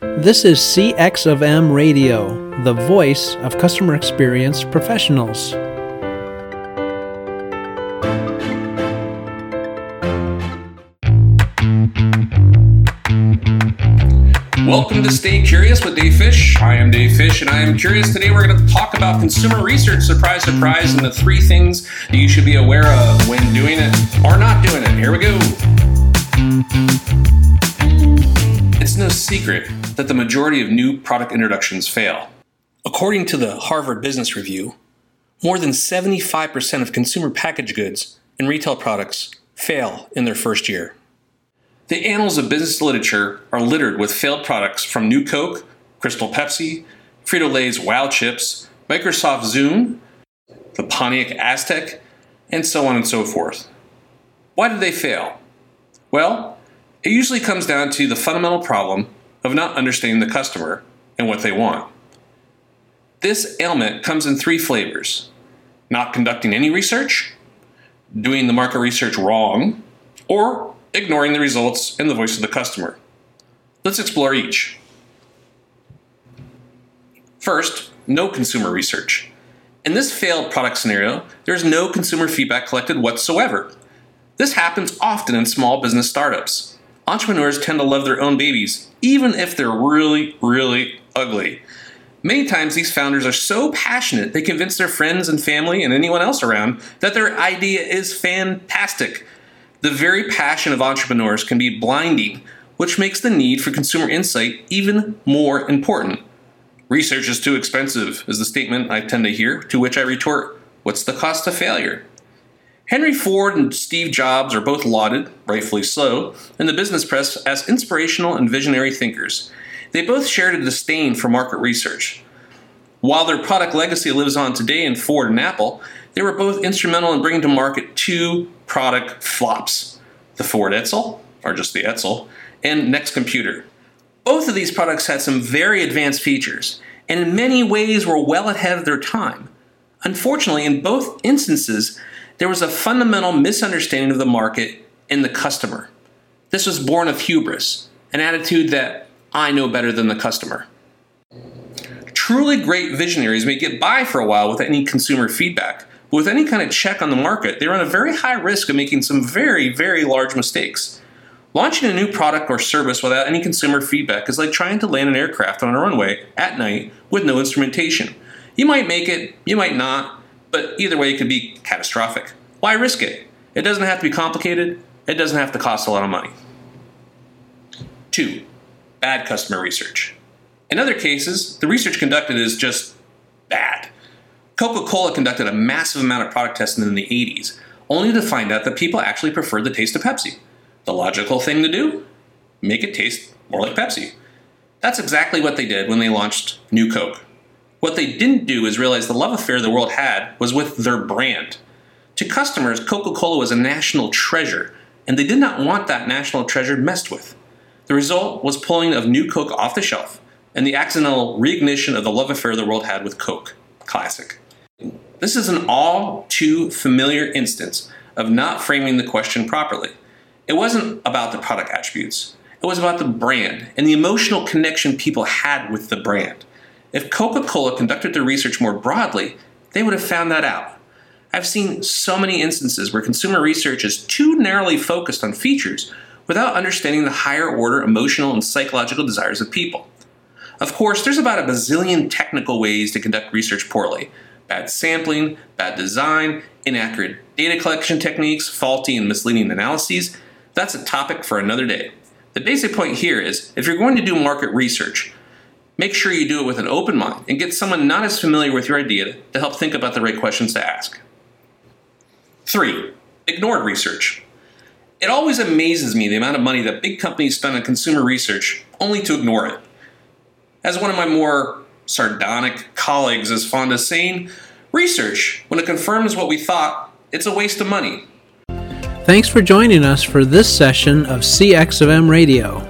This is CX of M Radio, the voice of customer experience professionals. Welcome to Stay Curious with Dave Fish. I am Dave Fish, and I am curious. Today, we're going to talk about consumer research. Surprise, surprise, and the three things that you should be aware of when doing it or not doing it. Here we go. It's no secret that the majority of new product introductions fail. According to the Harvard Business Review, more than 75% of consumer packaged goods and retail products fail in their first year. The annals of business literature are littered with failed products from New Coke, Crystal Pepsi, Frito Lay's Wow Chips, Microsoft Zune, the Pontiac Aztek, and so on and so forth. Why did they fail? Well, it usually comes down to the fundamental problem of not understanding the customer and what they want. This ailment comes in three flavors not conducting any research, doing the market research wrong, or ignoring the results and the voice of the customer. Let's explore each. First, no consumer research. In this failed product scenario, there is no consumer feedback collected whatsoever. This happens often in small business startups. Entrepreneurs tend to love their own babies, even if they're really, really ugly. Many times, these founders are so passionate they convince their friends and family and anyone else around that their idea is fantastic. The very passion of entrepreneurs can be blinding, which makes the need for consumer insight even more important. Research is too expensive, is the statement I tend to hear, to which I retort, What's the cost of failure? Henry Ford and Steve Jobs are both lauded, rightfully so, in the business press as inspirational and visionary thinkers. They both shared a disdain for market research. While their product legacy lives on today in Ford and Apple, they were both instrumental in bringing to market two product flops the Ford Edsel, or just the Edsel, and Next Computer. Both of these products had some very advanced features, and in many ways were well ahead of their time. Unfortunately, in both instances, there was a fundamental misunderstanding of the market and the customer. This was born of hubris, an attitude that I know better than the customer. Truly great visionaries may get by for a while with any consumer feedback, but with any kind of check on the market, they run a very high risk of making some very, very large mistakes. Launching a new product or service without any consumer feedback is like trying to land an aircraft on a runway at night with no instrumentation. You might make it, you might not, but either way it could be catastrophic. Why risk it? It doesn't have to be complicated, it doesn't have to cost a lot of money. 2. Bad customer research. In other cases, the research conducted is just bad. Coca Cola conducted a massive amount of product testing in the 80s, only to find out that people actually preferred the taste of Pepsi. The logical thing to do? Make it taste more like Pepsi. That's exactly what they did when they launched New Coke. What they didn't do is realize the love affair the world had was with their brand. To customers, Coca Cola was a national treasure, and they did not want that national treasure messed with. The result was pulling of New Coke off the shelf and the accidental reignition of the love affair the world had with Coke. Classic. This is an all too familiar instance of not framing the question properly. It wasn't about the product attributes, it was about the brand and the emotional connection people had with the brand. If Coca Cola conducted their research more broadly, they would have found that out. I've seen so many instances where consumer research is too narrowly focused on features without understanding the higher order emotional and psychological desires of people. Of course, there's about a bazillion technical ways to conduct research poorly, bad sampling, bad design, inaccurate data collection techniques, faulty and misleading analyses. That's a topic for another day. The basic point here is if you're going to do market research, make sure you do it with an open mind and get someone not as familiar with your idea to help think about the right questions to ask. 3. Ignored research. It always amazes me the amount of money that big companies spend on consumer research only to ignore it. As one of my more sardonic colleagues is fond of saying, research, when it confirms what we thought, it's a waste of money. Thanks for joining us for this session of CX of M Radio.